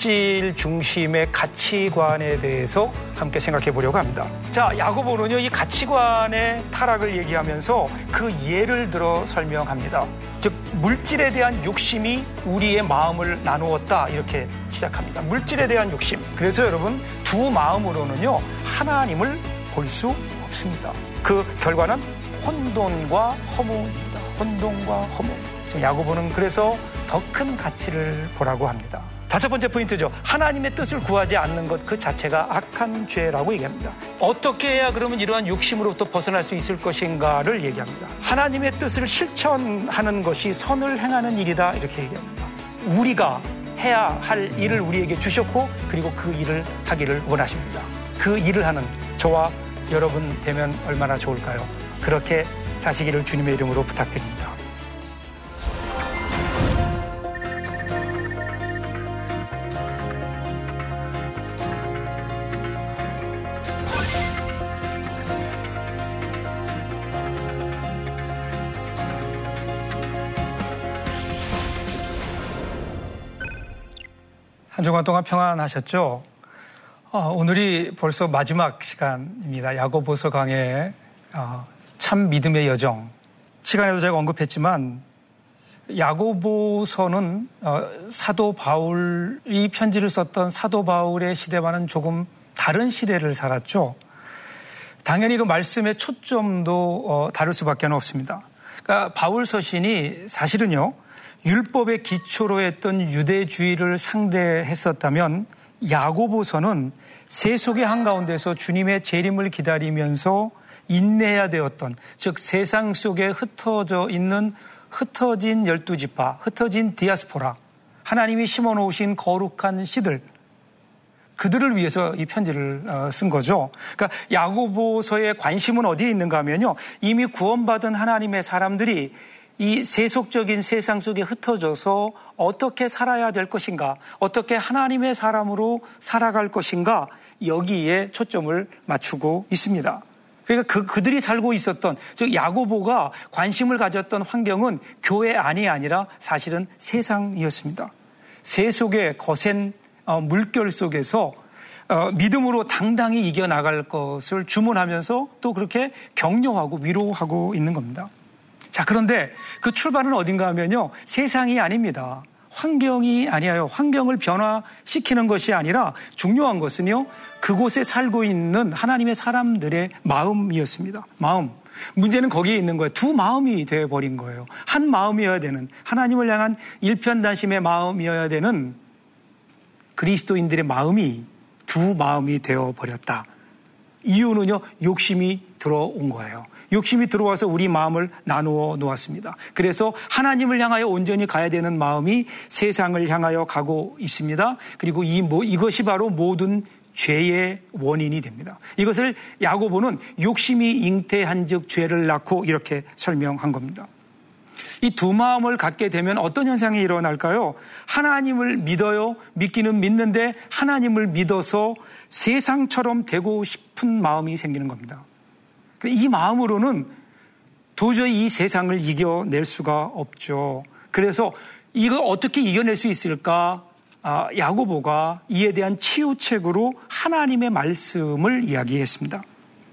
물질 중심의 가치관에 대해서 함께 생각해 보려고 합니다. 자, 야고보는요, 이 가치관의 타락을 얘기하면서 그 예를 들어 설명합니다. 즉, 물질에 대한 욕심이 우리의 마음을 나누었다. 이렇게 시작합니다. 물질에 대한 욕심. 그래서 여러분, 두 마음으로는요, 하나님을 볼 수 없습니다. 그 결과는 혼돈과 허무입니다. 혼돈과 허무. 야고보는 그래서 더 큰 가치를 보라고 합니다. 다섯 번째 포인트죠. 하나님의 뜻을 구하지 않는 것 그 자체가 악한 죄라고 얘기합니다. 어떻게 해야 그러면 이러한 욕심으로부터 벗어날 수 있을 것인가를 얘기합니다. 하나님의 뜻을 실천하는 것이 선을 행하는 일이다 이렇게 얘기합니다. 우리가 해야 할 일을 우리에게 주셨고 그리고 그 일을 하기를 원하십니다. 그 일을 하는 저와 여러분 되면 얼마나 좋을까요? 그렇게 사시기를 주님의 이름으로 부탁드립니다. 주간 동안 평안하셨죠? 어, 오늘이 벌써 마지막 시간입니다. 야고보서 강의 어, 참 믿음의 여정. 시간에도 제가 언급했지만 야고보서는 어, 사도 바울이 편지를 썼던 사도 바울의 시대와는 조금 다른 시대를 살았죠. 당연히 그 말씀의 초점도 어, 다를 수밖에 없습니다. 그러니까 바울 서신이 사실은요 율법의 기초로 했던 유대주의를 상대했었다면 야고보서는 세속의 한가운데서 주님의 재림을 기다리면서 인내해야 되었던 즉 세상 속에 흩어져 있는 흩어진 열두 지파, 흩어진 디아스포라, 하나님이 심어 놓으신 거룩한 씨들 그들을 위해서 이 편지를 어, 쓴 거죠. 그러니까 야고보서의 관심은 어디에 있는가 하면요. 이미 구원받은 하나님의 사람들이 이 세속적인 세상 속에 흩어져서 어떻게 살아야 될 것인가, 어떻게 하나님의 사람으로 살아갈 것인가, 여기에 초점을 맞추고 있습니다. 그러니까 그, 그들이 살고 있었던, 즉, 야고보가 관심을 가졌던 환경은 교회 안이 아니라 사실은 세상이었습니다. 세속의 거센 어, 물결 속에서 어, 믿음으로 당당히 이겨나갈 것을 주문하면서 또 그렇게 격려하고 위로하고 있는 겁니다. 자, 그런데 그 출발은 어딘가 하면요. 세상이 아닙니다. 환경이 아니에요. 환경을 변화시키는 것이 아니라 중요한 것은요. 그곳에 살고 있는 하나님의 사람들의 마음이었습니다. 마음. 문제는 거기에 있는 거예요. 두 마음이 되어버린 거예요. 한 마음이어야 되는, 하나님을 향한 일편단심의 마음이어야 되는 그리스도인들의 마음이 두 마음이 되어버렸다. 이유는요, 욕심이 들어온 거예요. 욕심이 들어와서 우리 마음을 나누어 놓았습니다. 그래서 하나님을 향하여 온전히 가야 되는 마음이 세상을 향하여 가고 있습니다. 그리고 이, 뭐, 이것이 바로 모든 죄의 원인이 됩니다. 이것을 야고보는 욕심이 잉태한 즉 죄를 낳고 이렇게 설명한 겁니다. 이 두 마음을 갖게 되면 어떤 현상이 일어날까요? 하나님을 믿어요. 믿기는 믿는데 하나님을 믿어서 세상처럼 되고 싶은 마음이 생기는 겁니다. 이 마음으로는 도저히 이 세상을 이겨낼 수가 없죠. 그래서 이거 어떻게 이겨낼 수 있을까? 아, 야고보가 이에 대한 치유책으로 하나님의 말씀을 이야기했습니다.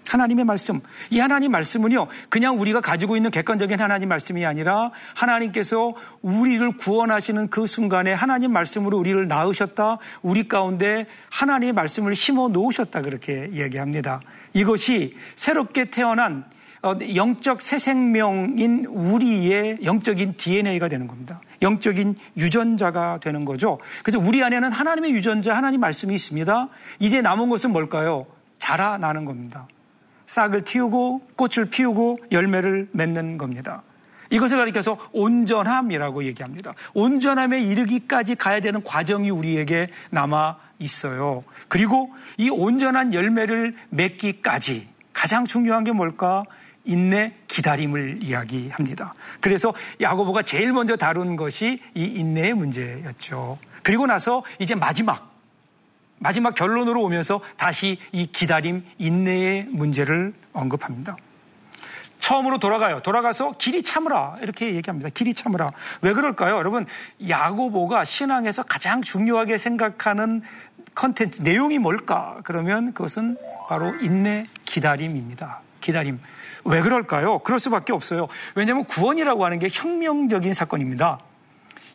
하나님의 말씀. 이 하나님 말씀은요, 그냥 우리가 가지고 있는 객관적인 하나님 말씀이 아니라 하나님께서 우리를 구원하시는 그 순간에 하나님 말씀으로 우리를 낳으셨다. 우리 가운데 하나님의 말씀을 심어 놓으셨다. 그렇게 이야기합니다. 이것이 새롭게 태어난 어, 영적 새 생명인 우리의 영적인 DNA가 되는 겁니다. 영적인 유전자가 되는 거죠. 그래서 우리 안에는 하나님의 유전자, 하나님 말씀이 있습니다. 이제 남은 것은 뭘까요? 자라나는 겁니다. 싹을 틔우고 꽃을 피우고 열매를 맺는 겁니다. 이것을 가리켜서 온전함이라고 얘기합니다. 온전함에 이르기까지 가야 되는 과정이 우리에게 남아 있어요. 그리고 이 온전한 열매를 맺기까지 가장 중요한 게 뭘까? 인내, 기다림을 이야기합니다. 그래서 야고보가 제일 먼저 다룬 것이 이 인내의 문제였죠. 그리고 나서 이제 마지막, 마지막 결론으로 오면서 다시 이 기다림, 인내의 문제를 언급합니다. 처음으로 돌아가요. 돌아가서 길이 참으라. 이렇게 얘기합니다. 길이 참으라. 왜 그럴까요? 여러분, 야고보가 신앙에서 가장 중요하게 생각하는 컨텐츠, 내용이 뭘까? 그러면 그것은 바로 인내, 기다림입니다. 기다림. 왜 그럴까요? 그럴 수밖에 없어요. 왜냐하면 구원이라고 하는 게 혁명적인 사건입니다.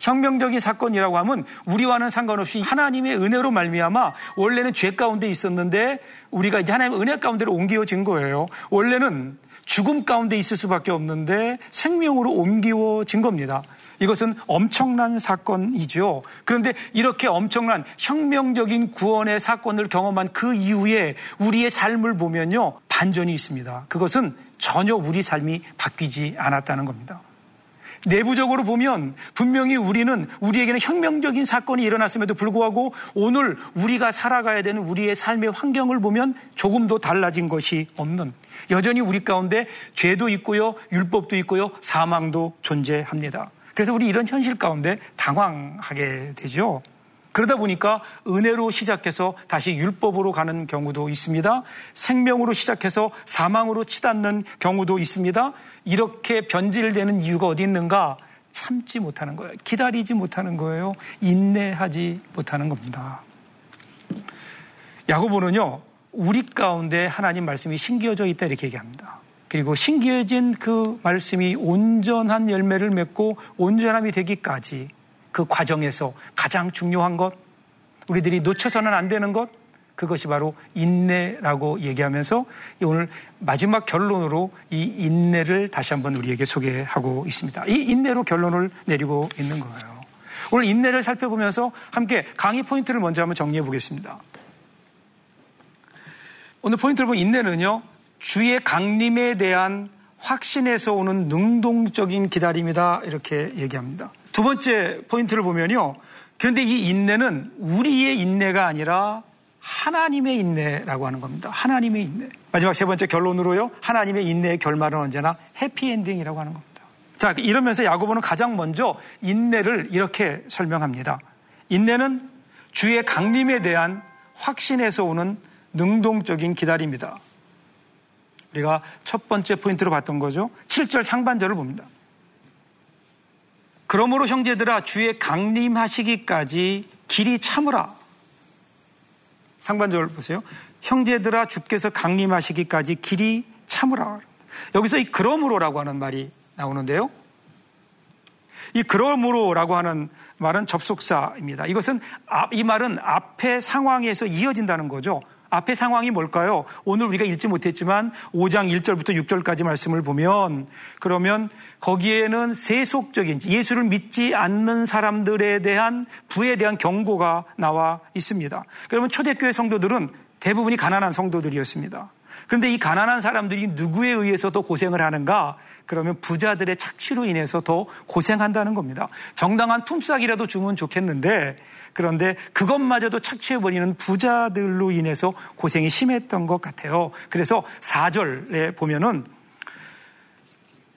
혁명적인 사건이라고 하면 우리와는 상관없이 하나님의 은혜로 말미암아 원래는 죄 가운데 있었는데 우리가 이제 하나님의 은혜 가운데로 옮겨진 거예요. 원래는 죽음 가운데 있을 수밖에 없는데 생명으로 옮겨진 겁니다. 이것은 엄청난 사건이죠. 그런데 이렇게 엄청난 혁명적인 구원의 사건을 경험한 그 이후에 우리의 삶을 보면요. 반전이 있습니다. 그것은 전혀 우리 삶이 바뀌지 않았다는 겁니다. 내부적으로 보면 분명히 우리는 우리에게는 혁명적인 사건이 일어났음에도 불구하고 오늘 우리가 살아가야 되는 우리의 삶의 환경을 보면 조금도 달라진 것이 없는 여전히 우리 가운데 죄도 있고요, 율법도 있고요, 사망도 존재합니다. 그래서 우리 이런 현실 가운데 당황하게 되죠. 그러다 보니까 은혜로 시작해서 다시 율법으로 가는 경우도 있습니다. 생명으로 시작해서 사망으로 치닫는 경우도 있습니다. 이렇게 변질되는 이유가 어디 있는가? 참지 못하는 거예요. 기다리지 못하는 거예요. 인내하지 못하는 겁니다. 야고보는요, 우리 가운데 하나님 말씀이 신기어져 있다 이렇게 얘기합니다. 그리고 신기해진 그 말씀이 온전한 열매를 맺고 온전함이 되기까지 그 과정에서 가장 중요한 것, 우리들이 놓쳐서는 안 되는 것, 그것이 바로 인내라고 얘기하면서 오늘 마지막 결론으로 이 인내를 다시 한번 우리에게 소개하고 있습니다. 이 인내로 결론을 내리고 있는 거예요. 오늘 인내를 살펴보면서 함께 강의 포인트를 먼저 한번 정리해 보겠습니다. 오늘 포인트를 보면 인내는요, 주의 강림에 대한 확신에서 오는 능동적인 기다림이다. 이렇게 얘기합니다. 두 번째 포인트를 보면요. 그런데 이 인내는 우리의 인내가 아니라 하나님의 인내라고 하는 겁니다. 하나님의 인내. 마지막 세 번째 결론으로요. 하나님의 인내의 결말은 언제나 해피엔딩이라고 하는 겁니다. 자, 이러면서 야고보는 가장 먼저 인내를 이렇게 설명합니다. 인내는 주의 강림에 대한 확신에서 오는 능동적인 기다림이다. 우리가 첫 번째 포인트로 봤던 거죠. 7절 상반절을 봅니다. 그러므로 형제들아 주의 강림하시기까지 길이 참으라. 상반절 보세요. 형제들아 주께서 강림하시기까지 길이 참으라. 여기서 이 그러므로라고 하는 말이 나오는데요. 이 그러므로라고 하는 말은 접속사입니다. 이것은 이 말은 앞의 상황에서 이어진다는 거죠. 앞의 상황이 뭘까요? 오늘 우리가 읽지 못했지만 5장 1절부터 6절까지 말씀을 보면 그러면 거기에는 세속적인 예수를 믿지 않는 사람들에 대한 부에 대한 경고가 나와 있습니다. 그러면 초대교회 성도들은 대부분이 가난한 성도들이었습니다. 그런데 이 가난한 사람들이 누구에 의해서 더 고생을 하는가? 그러면 부자들의 착취로 인해서 더 고생한다는 겁니다. 정당한 품삯이라도 주면 좋겠는데 그런데 그것마저도 착취해버리는 부자들로 인해서 고생이 심했던 것 같아요. 그래서 4절에 보면은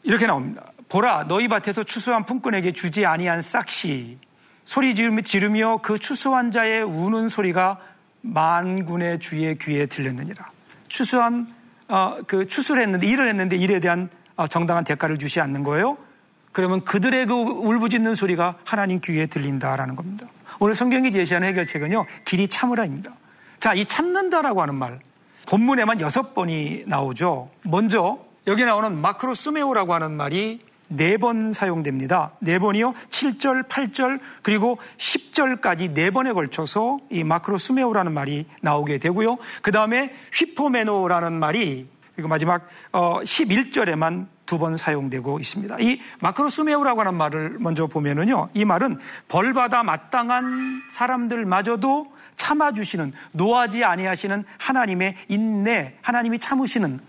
이렇게 나옵니다. 보라, 너희 밭에서 추수한 품꾼에게 주지 아니한 싹시 소리 지르며 그 추수한 자의 우는 소리가 만군의 주의 귀에 들렸느니라. 추수한 어, 그 추수를 했는데 일을 했는데 일에 대한 어, 정당한 대가를 주지 않는 거예요. 그러면 그들의 그 울부짖는 소리가 하나님 귀에 들린다라는 겁니다. 오늘 성경이 제시하는 해결책은요, 길이 참으라입니다. 자, 이 참는다라고 하는 말, 본문에만 여섯 번이 나오죠. 먼저, 여기 나오는 마크로 수메오라고 하는 말이 네 번 사용됩니다. 네 번이요. 7절, 8절, 그리고 10절까지 네 번에 걸쳐서 이 마크로 수메오라는 말이 나오게 되고요. 그 다음에 휘포메노라는 말이 그리고 마지막 11절에만 어, 두 번 사용되고 있습니다. 이 마크로스메우라고 하는 말을 먼저 보면은요. 이 말은 벌받아 마땅한 사람들마저도 참아주시는 노하지 아니하시는 하나님의 인내, 하나님이 참으시는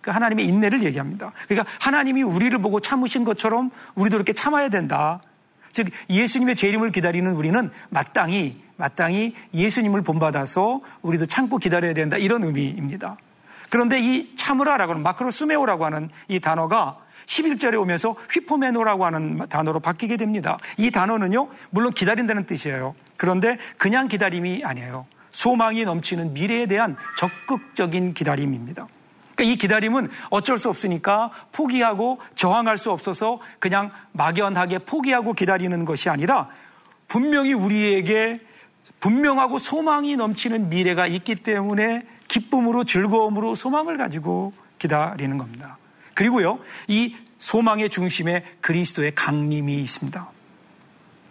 그 하나님의 인내를 얘기합니다. 그러니까 하나님이 우리를 보고 참으신 것처럼 우리도 이렇게 참아야 된다. 즉 예수님의 재림을 기다리는 우리는 마땅히 마땅히 예수님을 본받아서 우리도 참고 기다려야 된다 이런 의미입니다. 그런데 이 참으라라고 하는 마크로 수메오라고 하는 이 단어가 11절에 오면서 휘포메노라고 하는 단어로 바뀌게 됩니다. 이 단어는요, 물론 기다린다는 뜻이에요. 그런데 그냥 기다림이 아니에요. 소망이 넘치는 미래에 대한 적극적인 기다림입니다. 그러니까 이 기다림은 어쩔 수 없으니까 포기하고 저항할 수 없어서 그냥 막연하게 포기하고 기다리는 것이 아니라 분명히 우리에게 분명하고 소망이 넘치는 미래가 있기 때문에 기쁨으로 즐거움으로 소망을 가지고 기다리는 겁니다. 그리고요, 이 소망의 중심에 그리스도의 강림이 있습니다.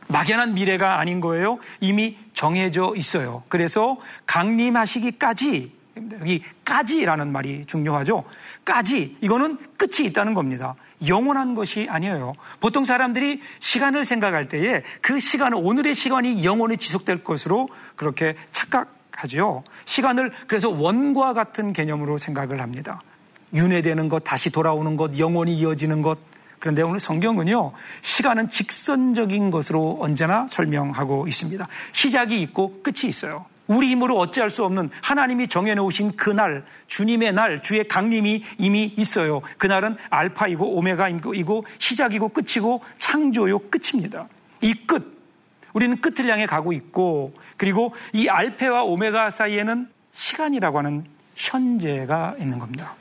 막연한 미래가 아닌 거예요. 이미 정해져 있어요. 그래서 강림하시기까지 여기 까지라는 말이 중요하죠. 까지 이거는 끝이 있다는 겁니다. 영원한 것이 아니에요. 보통 사람들이 시간을 생각할 때에 그 시간은 오늘의 시간이 영원히 지속될 것으로 그렇게 착각 하죠. 시간을 그래서 원과 같은 개념으로 생각을 합니다. 윤회되는 것, 다시 돌아오는 것, 영원히 이어지는 것. 그런데 오늘 성경은요, 시간은 직선적인 것으로 언제나 설명하고 있습니다. 시작이 있고 끝이 있어요. 우리 힘으로 어찌할 수 없는 하나님이 정해놓으신 그날, 주님의 날, 주의 강림이 이미 있어요. 그날은 알파이고 오메가이고 시작이고 끝이고 창조요 끝입니다. 이 끝, 우리는 끝을 향해 가고 있고 그리고 이 알페와 오메가 사이에는 시간이라고 하는 현재가 있는 겁니다.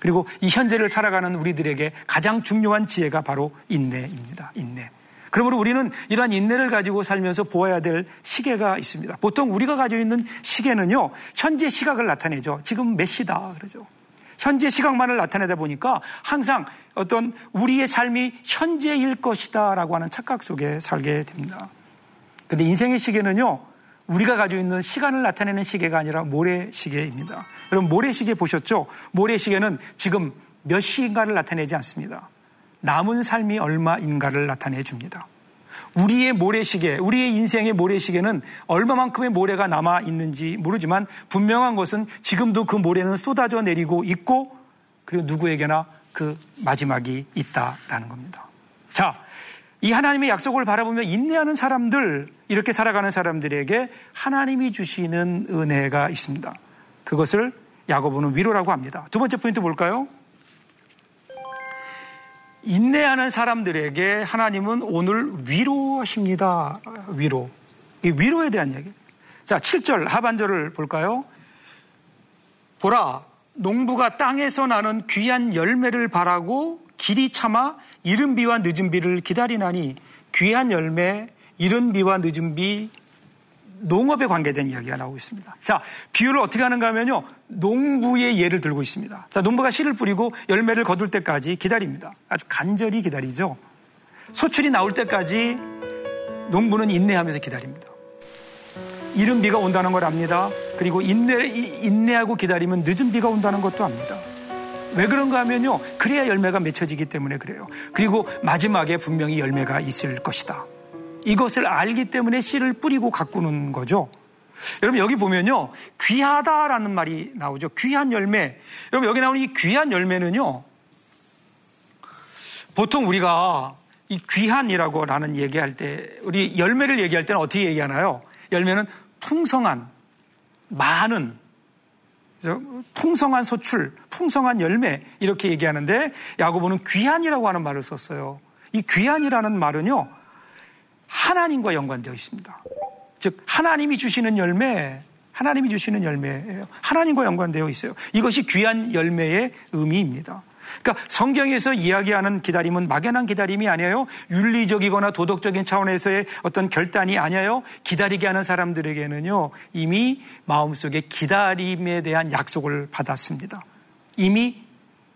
그리고 이 현재를 살아가는 우리들에게 가장 중요한 지혜가 바로 인내입니다. 인내. 그러므로 우리는 이러한 인내를 가지고 살면서 보아야 될 시계가 있습니다. 보통 우리가 가지고 있는 시계는요, 현재 시각을 나타내죠. 지금 몇 시다. 그러죠. 현재 시각만을 나타내다 보니까 항상 어떤 우리의 삶이 현재일 것이다 라고 하는 착각 속에 살게 됩니다. 근데 인생의 시계는요, 우리가 가지고 있는 시간을 나타내는 시계가 아니라 모래시계입니다. 여러분, 모래시계 보셨죠? 모래시계는 지금 몇 시인가를 나타내지 않습니다. 남은 삶이 얼마인가를 나타내 줍니다. 우리의 모래시계, 우리의 인생의 모래시계는 얼마만큼의 모래가 남아 있는지 모르지만 분명한 것은 지금도 그 모래는 쏟아져 내리고 있고 그리고 누구에게나 그 마지막이 있다라는 겁니다. 자, 이 하나님의 약속을 바라보며 인내하는 사람들, 이렇게 살아가는 사람들에게 하나님이 주시는 은혜가 있습니다. 그것을 야고보는 위로라고 합니다. 두 번째 포인트 볼까요? 인내하는 사람들에게 하나님은 오늘 위로하십니다. 위로. 이 위로에 대한 얘기. 자, 7절 하반절을 볼까요? 보라, 농부가 땅에서 나는 귀한 열매를 바라고 길이 참아 이른 비와 늦은 비를 기다리나니 귀한 열매, 이른 비와 늦은 비, 농업에 관계된 이야기가 나오고 있습니다. 자, 비유를 어떻게 하는가 하면요. 농부의 예를 들고 있습니다. 자, 농부가 씨를 뿌리고 열매를 거둘 때까지 기다립니다. 아주 간절히 기다리죠. 소출이 나올 때까지 농부는 인내하면서 기다립니다. 이른 비가 온다는 걸 압니다. 그리고 인내, 인내하고 기다리면 늦은 비가 온다는 것도 압니다. 왜 그런가 하면요. 그래야 열매가 맺혀지기 때문에 그래요. 그리고 마지막에 분명히 열매가 있을 것이다. 이것을 알기 때문에 씨를 뿌리고 가꾸는 거죠. 여러분 여기 보면요. 귀하다라는 말이 나오죠. 귀한 열매. 여러분 여기 나오는 이 귀한 열매는요. 보통 우리가 이 귀한이라고 라는 얘기할 때 우리 열매를 얘기할 때는 어떻게 얘기하나요? 열매는 풍성한 많은 풍성한 소출, 풍성한 열매 이렇게 얘기하는데 야고보는 귀한이라고 하는 말을 썼어요. 이 귀한이라는 말은요. 하나님과 연관되어 있습니다. 즉 하나님이 주시는 열매, 하나님이 주시는 열매예요. 하나님과 연관되어 있어요. 이것이 귀한 열매의 의미입니다. 그러니까 성경에서 이야기하는 기다림은 막연한 기다림이 아니에요. 윤리적이거나 도덕적인 차원에서의 어떤 결단이 아니에요. 기다리게 하는 사람들에게는요, 이미 마음속에 기다림에 대한 약속을 받았습니다. 이미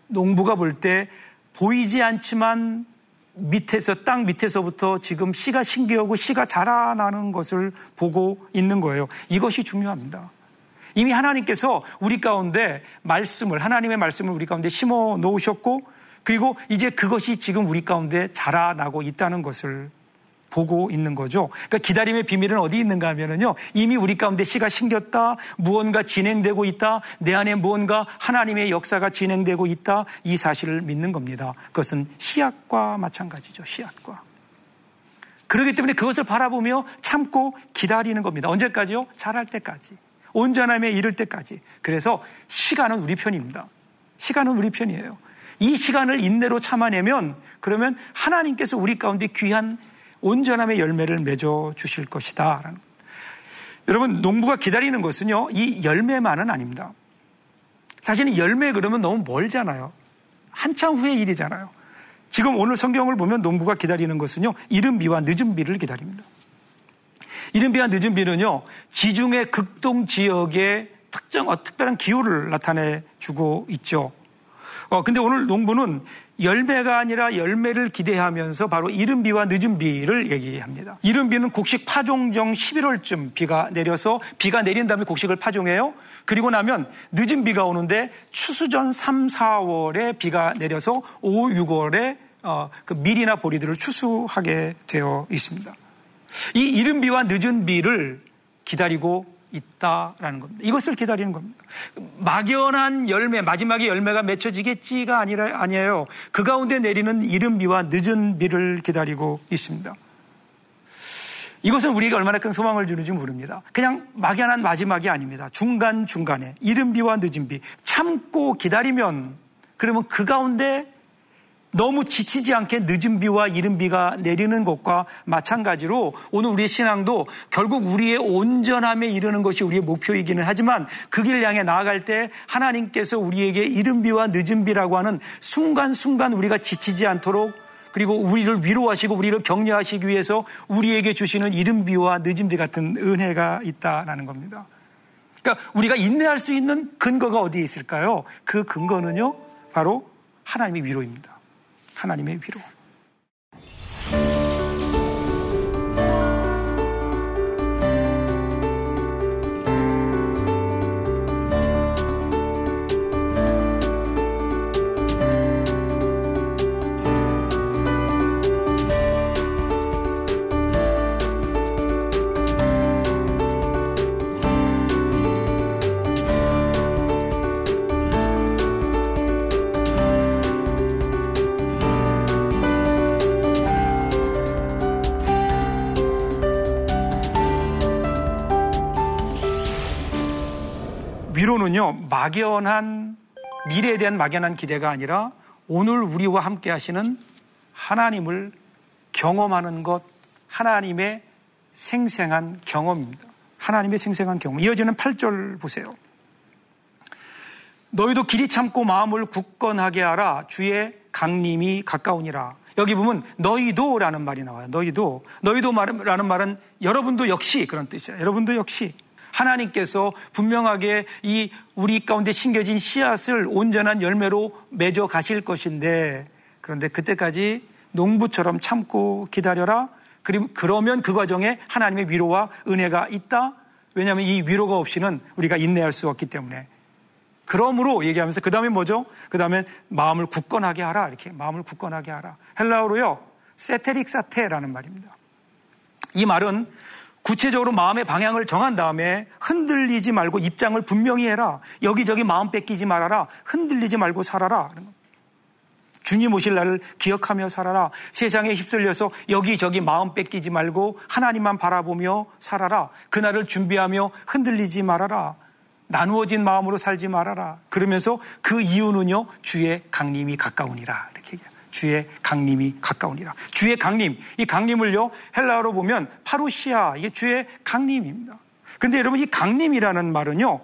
농부가 볼 때 보이지 않지만 밑에서 땅 밑에서부터 지금 씨가 신기하고 씨가 자라나는 것을 보고 있는 거예요. 이것이 중요합니다. 이미 하나님께서 우리 가운데 말씀을 하나님의 말씀을 우리 가운데 심어 놓으셨고 그리고 이제 그것이 지금 우리 가운데 자라나고 있다는 것을 보고 있는 거죠. 그러니까 기다림의 비밀은 어디 있는가 하면은요. 이미 우리 가운데 씨가 심겼다. 무언가 진행되고 있다. 내 안에 무언가 하나님의 역사가 진행되고 있다. 이 사실을 믿는 겁니다. 그것은 씨앗과 마찬가지죠. 씨앗과. 그렇기 때문에 그것을 바라보며 참고 기다리는 겁니다. 언제까지요? 자랄 때까지. 온전함에 이를 때까지. 그래서 시간은 우리 편입니다. 시간은 우리 편이에요. 이 시간을 인내로 참아내면 그러면 하나님께서 우리 가운데 귀한 온전함의 열매를 맺어 주실 것이다. 여러분, 농부가 기다리는 것은요, 이 열매만은 아닙니다. 사실은 열매 그러면 너무 멀잖아요. 한참 후의 일이잖아요. 지금 오늘 성경을 보면 농부가 기다리는 것은요, 이른 비와 늦은 비를 기다립니다. 이른 비와 늦은 비는요, 지중해 극동 지역의 특정, 어, 특별한 기후를 나타내 주고 있죠. 어, 근데 오늘 농부는 열매가 아니라 열매를 기대하면서 바로 이른 비와 늦은 비를 얘기합니다. 이른 비는 곡식 파종정 11월쯤 비가 내려서 비가 내린 다음에 곡식을 파종해요. 그리고 나면 늦은 비가 오는데 추수전 3, 4월에 비가 내려서 5, 6월에 어, 그 밀이나 보리들을 추수하게 되어 있습니다. 이 이른 비와 늦은 비를 기다리고 있다라는 겁니다. 이것을 기다리는 겁니다. 막연한 열매, 마지막에 열매가 맺혀지겠지가 아니라, 아니에요. 그 가운데 내리는 이른 비와 늦은 비를 기다리고 있습니다. 이것은 우리에게 얼마나 큰 소망을 주는지 모릅니다. 그냥 막연한 마지막이 아닙니다. 중간중간에 이른 비와 늦은 비 참고 기다리면 그러면 그 가운데 너무 지치지 않게 늦은 비와 이른 비가 내리는 것과 마찬가지로 오늘 우리의 신앙도 결국 우리의 온전함에 이르는 것이 우리의 목표이기는 하지만 그 길을 향해 나아갈 때 하나님께서 우리에게 이른 비와 늦은 비라고 하는 순간순간 우리가 지치지 않도록 그리고 우리를 위로하시고 우리를 격려하시기 위해서 우리에게 주시는 이른 비와 늦은 비 같은 은혜가 있다라는 겁니다. 그러니까 우리가 인내할 수 있는 근거가 어디에 있을까요? 그 근거는요, 바로 하나님의 위로입니다. 하나님의 위로. 막연한, 미래에 대한 막연한 기대가 아니라 오늘 우리와 함께 하시는 하나님을 경험하는 것, 하나님의 생생한 경험입니다. 하나님의 생생한 경험. 이어지는 8절 보세요. 너희도 길이 참고 마음을 굳건하게 하라. 주의 강림이 가까우니라. 여기 보면 너희도라는 말이 나와요. 너희도. 너희도라는 말은 여러분도 역시 그런 뜻이에요. 여러분도 역시. 하나님께서 분명하게 이 우리 가운데 심겨진 씨앗을 온전한 열매로 맺어 가실 것인데 그런데 그때까지 농부처럼 참고 기다려라. 그러면 그 과정에 하나님의 위로와 은혜가 있다. 왜냐하면 이 위로가 없이는 우리가 인내할 수 없기 때문에. 그러므로 얘기하면서 그 다음에 뭐죠? 그 다음에 마음을 굳건하게 하라. 이렇게 마음을 굳건하게 하라. 헬라어로요. 세테릭사테라는 말입니다. 이 말은 구체적으로 마음의 방향을 정한 다음에 흔들리지 말고 입장을 분명히 해라. 여기저기 마음 뺏기지 말아라. 흔들리지 말고 살아라. 주님 오실 날을 기억하며 살아라. 세상에 휩쓸려서 여기저기 마음 뺏기지 말고 하나님만 바라보며 살아라. 그날을 준비하며 흔들리지 말아라. 나누어진 마음으로 살지 말아라. 그러면서 그 이유는요, 주의 강림이 가까우니라. 이렇게 얘기해요. 주의 강림이 가까우니라. 주의 강림. 이 강림을요, 헬라어로 보면 파루시아. 이게 주의 강림입니다. 그런데 여러분, 이 강림이라는 말은요,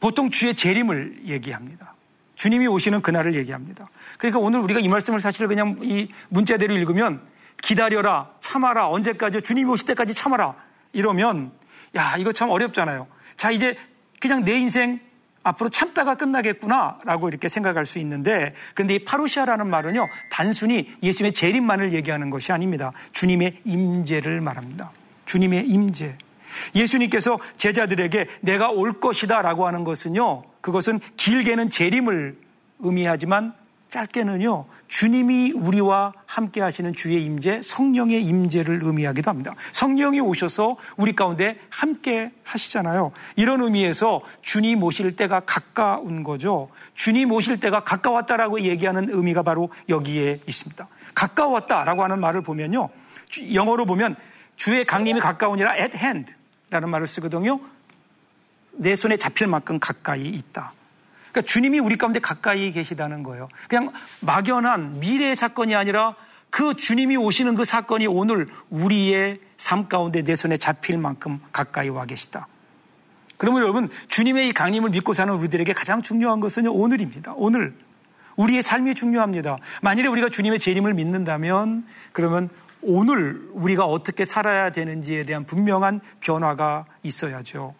보통 주의 재림을 얘기합니다. 주님이 오시는 그날을 얘기합니다. 그러니까 오늘 우리가 이 말씀을 사실 그냥 이 문자대로 읽으면 기다려라, 참아라, 언제까지, 주님이 오실 때까지 참아라. 이러면, 야, 이거 참 어렵잖아요. 자, 이제 그냥 내 인생 앞으로 참다가 끝나겠구나라고 이렇게 생각할 수 있는데 그런데 이 파루시아라는 말은요 단순히 예수님의 재림만을 얘기하는 것이 아닙니다. 주님의 임재를 말합니다. 주님의 임재. 예수님께서 제자들에게 내가 올 것이다라고 하는 것은요 그것은 길게는 재림을 의미하지만 짧게는요 주님이 우리와 함께 하시는 주의 임재 성령의 임재를 의미하기도 합니다. 성령이 오셔서 우리 가운데 함께 하시잖아요. 이런 의미에서 주님 오실 때가 가까운 거죠. 주님 오실 때가 가까웠다라고 얘기하는 의미가 바로 여기에 있습니다. 가까웠다라고 하는 말을 보면요. 영어로 보면 주의 강림이 가까우니라 at hand라는 말을 쓰거든요. 내 손에 잡힐 만큼 가까이 있다. 그러니까 주님이 우리 가운데 가까이 계시다는 거예요. 그냥 막연한 미래의 사건이 아니라 그 주님이 오시는 그 사건이 오늘 우리의 삶 가운데 내 손에 잡힐 만큼 가까이 와 계시다. 그러면 여러분 주님의 이 강림을 믿고 사는 우리들에게 가장 중요한 것은 오늘입니다. 오늘 우리의 삶이 중요합니다. 만일에 우리가 주님의 재림을 믿는다면 그러면 오늘 우리가 어떻게 살아야 되는지에 대한 분명한 변화가 있어야죠.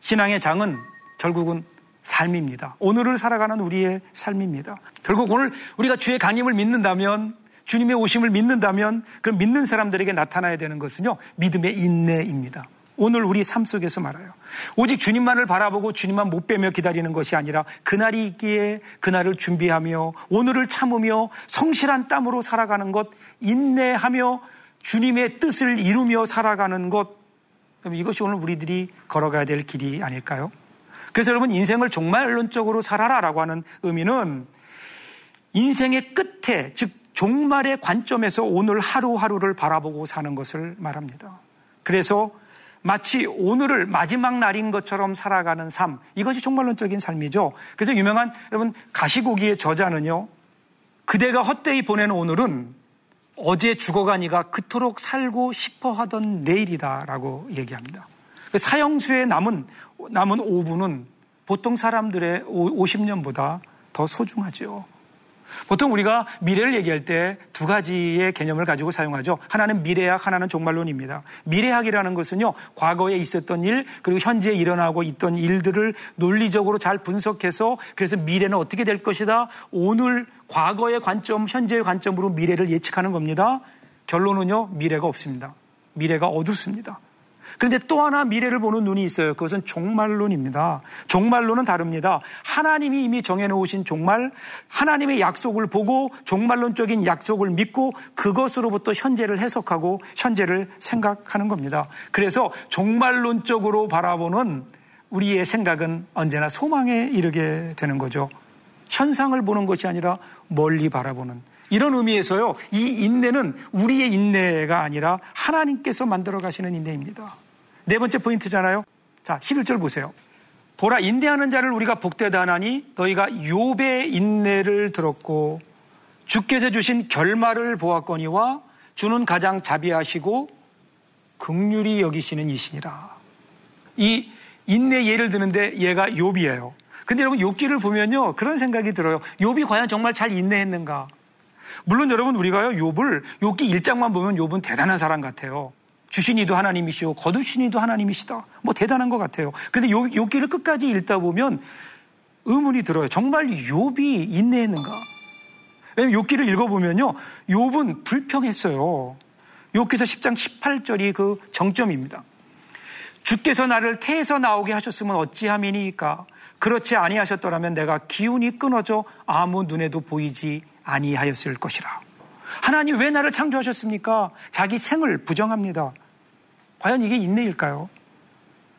신앙의 장은 결국은 삶입니다. 오늘을 살아가는 우리의 삶입니다. 결국 오늘 우리가 주의 강림을 믿는다면 주님의 오심을 믿는다면 그럼 믿는 사람들에게 나타나야 되는 것은요 믿음의 인내입니다. 오늘 우리 삶 속에서 말아요. 오직 주님만을 바라보고 주님만 못 빼며 기다리는 것이 아니라 그날이 있기에 그날을 준비하며 오늘을 참으며 성실한 땀으로 살아가는 것, 인내하며 주님의 뜻을 이루며 살아가는 것. 이것이 오늘 우리들이 걸어가야 될 길이 아닐까요? 그래서 여러분 인생을 종말론적으로 살아라라고 하는 의미는 인생의 끝에 즉 종말의 관점에서 오늘 하루하루를 바라보고 사는 것을 말합니다. 그래서 마치 오늘을 마지막 날인 것처럼 살아가는 삶. 이것이 종말론적인 삶이죠. 그래서 유명한 여러분 가시고기의 저자는요. 그대가 헛되이 보내는 오늘은 어제 죽어가니가 그토록 살고 싶어 하던 내일이다라고 얘기합니다. 그 사형수의 남은 남은 5분은 보통 사람들의 50년보다 더 소중하죠. 보통 우리가 미래를 얘기할 때 두 가지의 개념을 가지고 사용하죠. 하나는 미래학, 하나는 종말론입니다. 미래학이라는 것은요, 과거에 있었던 일, 그리고 현재 일어나고 있던 일들을 논리적으로 잘 분석해서 그래서 미래는 어떻게 될 것이다. 오늘 과거의 관점, 현재의 관점으로 미래를 예측하는 겁니다. 결론은요, 미래가 없습니다. 미래가 어둡습니다. 그런데 또 하나 미래를 보는 눈이 있어요. 그것은 종말론입니다. 종말론은 다릅니다. 하나님이 이미 정해놓으신 종말, 하나님의 약속을 보고 종말론적인 약속을 믿고 그것으로부터 현재를 해석하고 현재를 생각하는 겁니다. 그래서 종말론적으로 바라보는 우리의 생각은 언제나 소망에 이르게 되는 거죠. 현상을 보는 것이 아니라 멀리 바라보는 이런 의미에서요, 이 인내는 우리의 인내가 아니라 하나님께서 만들어 가시는 인내입니다. 네 번째 포인트잖아요. 자, 11절 보세요. 보라 인내하는 자를 우리가 복되다 하나니 너희가 욥의 인내를 들었고 주께서 주신 결말을 보았거니와 주는 가장 자비하시고 극률이 여기시는 이시니라. 이 인내 예를 드는데 얘가 욥이에요. 근데 여러분 욥기를 보면요 그런 생각이 들어요. 욥이 과연 정말 잘 인내했는가? 물론 여러분 우리가요 욥을 욥기 1장만 보면 욥은 대단한 사람 같아요. 주신 이도 하나님이시오. 거두신 이도 하나님이시다. 뭐 대단한 것 같아요. 근데 요, 요기를 끝까지 읽다 보면 의문이 들어요. 정말 욥이 인내했는가? 왜냐면 욥기를 읽어보면요. 욥은 불평했어요. 욥기서 10장 18절이 그 정점입니다. 주께서 나를 태에서 나오게 하셨으면 어찌함이니까 그렇지 아니하셨더라면 내가 기운이 끊어져 아무 눈에도 보이지 아니하였을 것이라. 하나님 왜 나를 창조하셨습니까? 자기 생을 부정합니다. 과연 이게 인내일까요?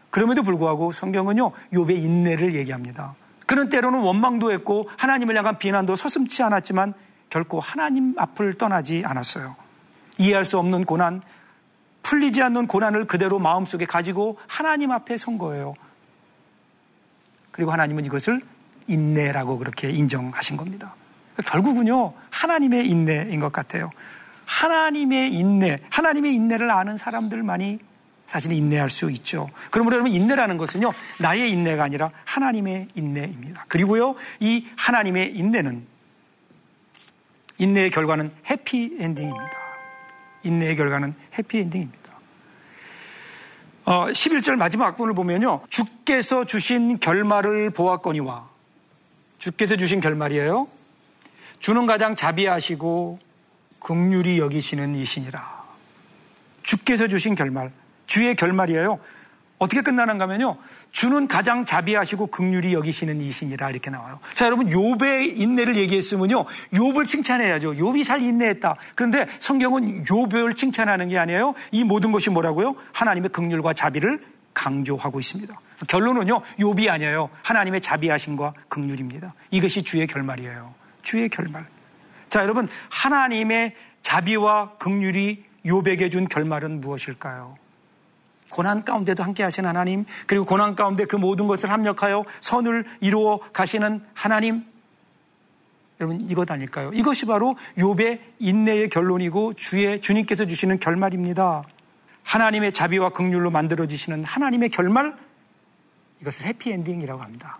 그럼에도 불구하고 성경은요, 욥의 인내를 얘기합니다. 그는 때로는 원망도 했고 하나님을 향한 비난도 서슴치 않았지만 결코 하나님 앞을 떠나지 않았어요. 이해할 수 없는 고난, 풀리지 않는 고난을 그대로 마음속에 가지고 하나님 앞에 선 거예요. 그리고 하나님은 이것을 인내라고 그렇게 인정하신 겁니다. 결국은요, 하나님의 인내인 것 같아요. 하나님의 인내, 하나님의 인내를 아는 사람들만이 사실 인내할 수 있죠. 그러므로 여러분 인내라는 것은요, 나의 인내가 아니라 하나님의 인내입니다. 그리고요, 이 하나님의 인내는 인내의 결과는 해피 엔딩입니다. 인내의 결과는 해피 엔딩입니다. 어, 11절 마지막 악분을 보면요. 주께서 주신 결말을 보았거니와 주께서 주신 결말이에요. 주는 가장 자비하시고 극률이 여기시는 이신이라. 주께서 주신 결말, 주의 결말이에요. 어떻게 끝나는가 하면요. 주는 가장 자비하시고 극률이 여기시는 이신이라 이렇게 나와요. 자, 여러분 욥의 인내를 얘기했으면요. 욥을 칭찬해야죠. 욥이 잘 인내했다. 그런데 성경은 욥을 칭찬하는 게 아니에요. 이 모든 것이 뭐라고요? 하나님의 극률과 자비를 강조하고 있습니다. 결론은요. 욥이 아니에요. 하나님의 자비하심과 극률입니다. 이것이 주의 결말이에요. 주의 결말. 자, 여러분, 하나님의 자비와 극률이 요백에 준 결말은 무엇일까요? 고난 가운데도 함께 하신 하나님, 그리고 고난 가운데 그 모든 것을 합력하여 선을 이루어 가시는 하나님. 여러분, 이것 아닐까요? 이것이 바로 욥의 인내의 결론이고 주의 주님께서 주시는 결말입니다. 하나님의 자비와 극률로 만들어지시는 하나님의 결말, 이것을 해피엔딩이라고 합니다.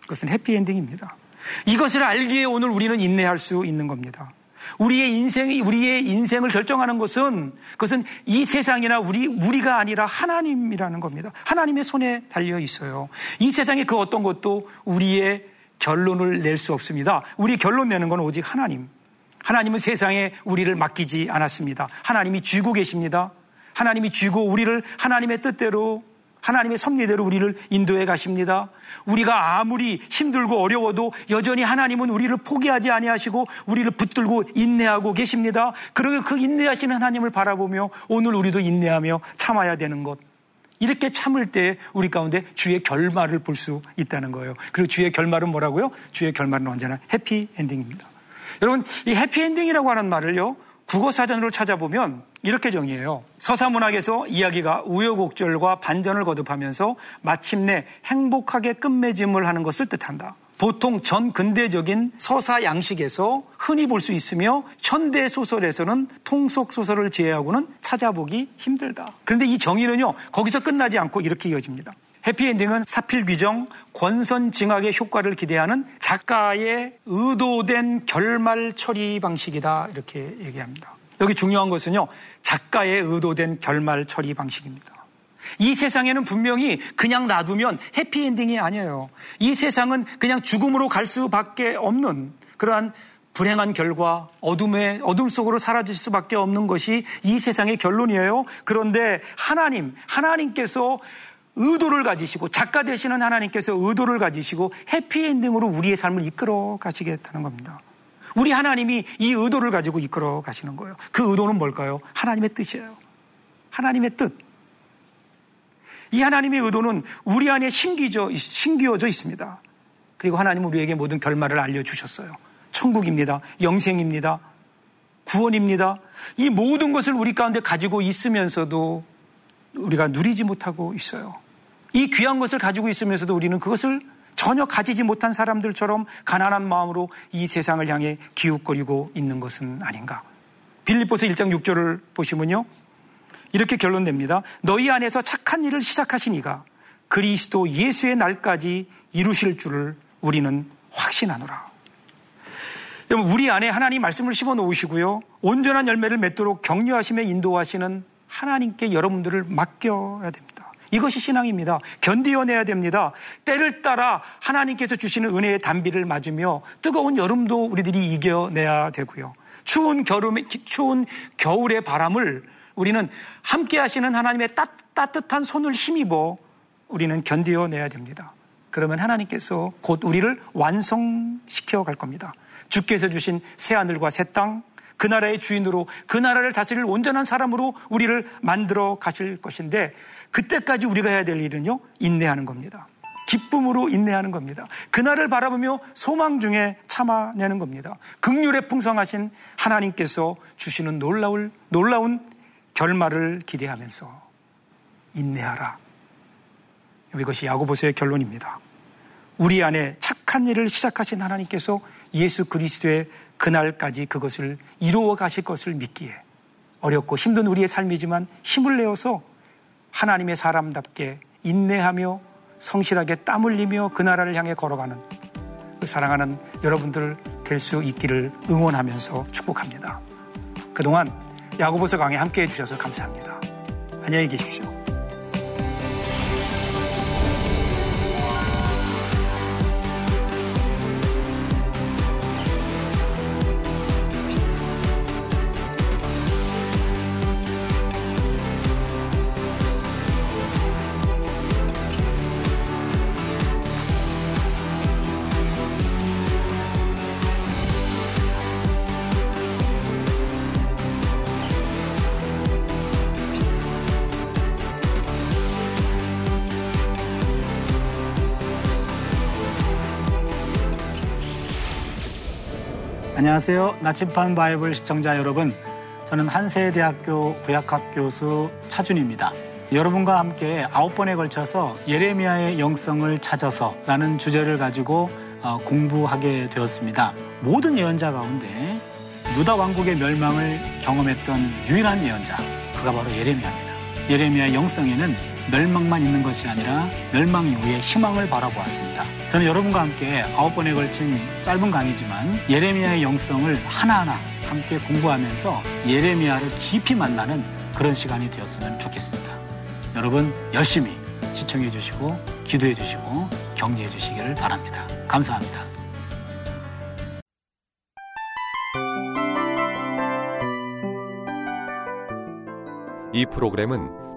그것은 해피엔딩입니다. 이것을 알기에 오늘 우리는 인내할 수 있는 겁니다. 우리의 인생이 우리의 인생을 결정하는 것은 그것은 이 세상이나 우리 우리가 아니라 하나님이라는 겁니다. 하나님의 손에 달려 있어요. 이 세상의 그 어떤 것도 우리의 결론을 낼 수 없습니다. 우리 결론 내는 건 오직 하나님. 하나님은 세상에 우리를 맡기지 않았습니다. 하나님이 쥐고 계십니다. 하나님이 쥐고 우리를 하나님의 뜻대로 하나님의 섭리대로 우리를 인도해 가십니다. 우리가 아무리 힘들고 어려워도 여전히 하나님은 우리를 포기하지 아니하시고 우리를 붙들고 인내하고 계십니다. 그러게 그 인내하시는 하나님을 바라보며 오늘 우리도 인내하며 참아야 되는 것. 이렇게 참을 때 우리 가운데 주의 결말을 볼 수 있다는 거예요. 그리고 주의 결말은 뭐라고요? 주의 결말은 언제나 해피 엔딩입니다. 여러분, 이 해피 엔딩이라고 하는 말을요. 국어사전으로 찾아보면 이렇게 정의해요. 서사 문학에서 이야기가 우여곡절과 반전을 거듭하면서 마침내 행복하게 끝맺음을 하는 것을 뜻한다. 보통 전 근대적인 서사 양식에서 흔히 볼 수 있으며 현대 소설에서는 통속 소설을 제외하고는 찾아보기 힘들다. 그런데 이 정의는요, 거기서 끝나지 않고 이렇게 이어집니다. 해피엔딩은 사필 규정, 권선 징악의 효과를 기대하는 작가의 의도된 결말 처리 방식이다. 이렇게 얘기합니다. 여기 중요한 것은요, 작가의 의도된 결말 처리 방식입니다. 이 세상에는 분명히 그냥 놔두면 해피엔딩이 아니에요. 이 세상은 그냥 죽음으로 갈 수밖에 없는 그러한 불행한 결과, 어둠의, 어둠 속으로 사라질 수밖에 없는 것이 이 세상의 결론이에요. 그런데 하나님, 하나님께서 의도를 가지시고 작가 되시는 하나님께서 의도를 가지시고 해피엔딩으로 우리의 삶을 이끌어 가시겠다는 겁니다. 우리 하나님이 이 의도를 가지고 이끌어 가시는 거예요. 그 의도는 뭘까요? 하나님의 뜻이에요. 하나님의 뜻. 이 하나님의 의도는 우리 안에 신기져, 신기어져 있습니다. 그리고 하나님은 우리에게 모든 결말을 알려주셨어요. 천국입니다. 영생입니다. 구원입니다. 이 모든 것을 우리 가운데 가지고 있으면서도 우리가 누리지 못하고 있어요. 이 귀한 것을 가지고 있으면서도 우리는 그것을 전혀 가지지 못한 사람들처럼 가난한 마음으로 이 세상을 향해 기웃거리고 있는 것은 아닌가. 빌립보서 1장 6절을 보시면요. 이렇게 결론 냅니다. 너희 안에서 착한 일을 시작하신 이가 그리스도 예수의 날까지 이루실 줄을 우리는 확신하노라. 여러분, 우리 안에 하나님 말씀을 심어 놓으시고요. 온전한 열매를 맺도록 격려하시며 인도하시는 하나님께 여러분들을 맡겨야 됩니다. 이것이 신앙입니다. 견디어내야 됩니다. 때를 따라 하나님께서 주시는 은혜의 단비를 맞으며 뜨거운 여름도 우리들이 이겨내야 되고요. 추운 겨름, 추운 겨울의 바람을 우리는 함께 하시는 하나님의 따, 따뜻한 손을 힘입어 우리는 견디어내야 됩니다. 그러면 하나님께서 곧 우리를 완성시켜 갈 겁니다. 주께서 주신 새 하늘과 새 땅, 그 나라의 주인으로 그 나라를 다스릴 온전한 사람으로 우리를 만들어 가실 것인데 그때까지 우리가 해야 될 일은요, 인내하는 겁니다. 기쁨으로 인내하는 겁니다. 그날을 바라보며 소망 중에 참아내는 겁니다. 극률에 풍성하신 하나님께서 주시는 놀라울, 놀라운 결말을 기대하면서 인내하라. 이것이 야고보서의 결론입니다. 우리 안에 착한 일을 시작하신 하나님께서 예수 그리스도의 그날까지 그것을 이루어 가실 것을 믿기에 어렵고 힘든 우리의 삶이지만 힘을 내어서 하나님의 사람답게 인내하며 성실하게 땀 흘리며 그 나라를 향해 걸어가는 그 사랑하는 여러분들 될 수 있기를 응원하면서 축복합니다. 그동안 야고보서 강의 함께 해주셔서 감사합니다. 안녕히 계십시오. 안녕하세요. 나침반 바이블 시청자 여러분. 저는 한세대학교 구약학 교수 차준입니다. 여러분과 함께 아홉 번에 걸쳐서 예레미야의 영성을 찾아서 라는 주제를 가지고 어, 공부하게 되었습니다. 모든 예언자 가운데 유다 왕국의 멸망을 경험했던 유일한 예언자, 그가 바로 예레미야입니다. 예레미야 영성에는 멸망만 있는 것이 아니라 멸망 이후에 희망을 바라보았습니다. 저는 여러분과 함께 아홉 번에 걸친 짧은 강의지만 예레미야의 영성을 하나하나 함께 공부하면서 예레미야를 깊이 만나는 그런 시간이 되었으면 좋겠습니다. 여러분 열심히 시청해 주시고 기도해 주시고 격려해 주시기를 바랍니다. 감사합니다. 이 프로그램은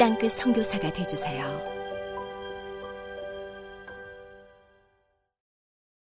땅끝 성교사가 되주세요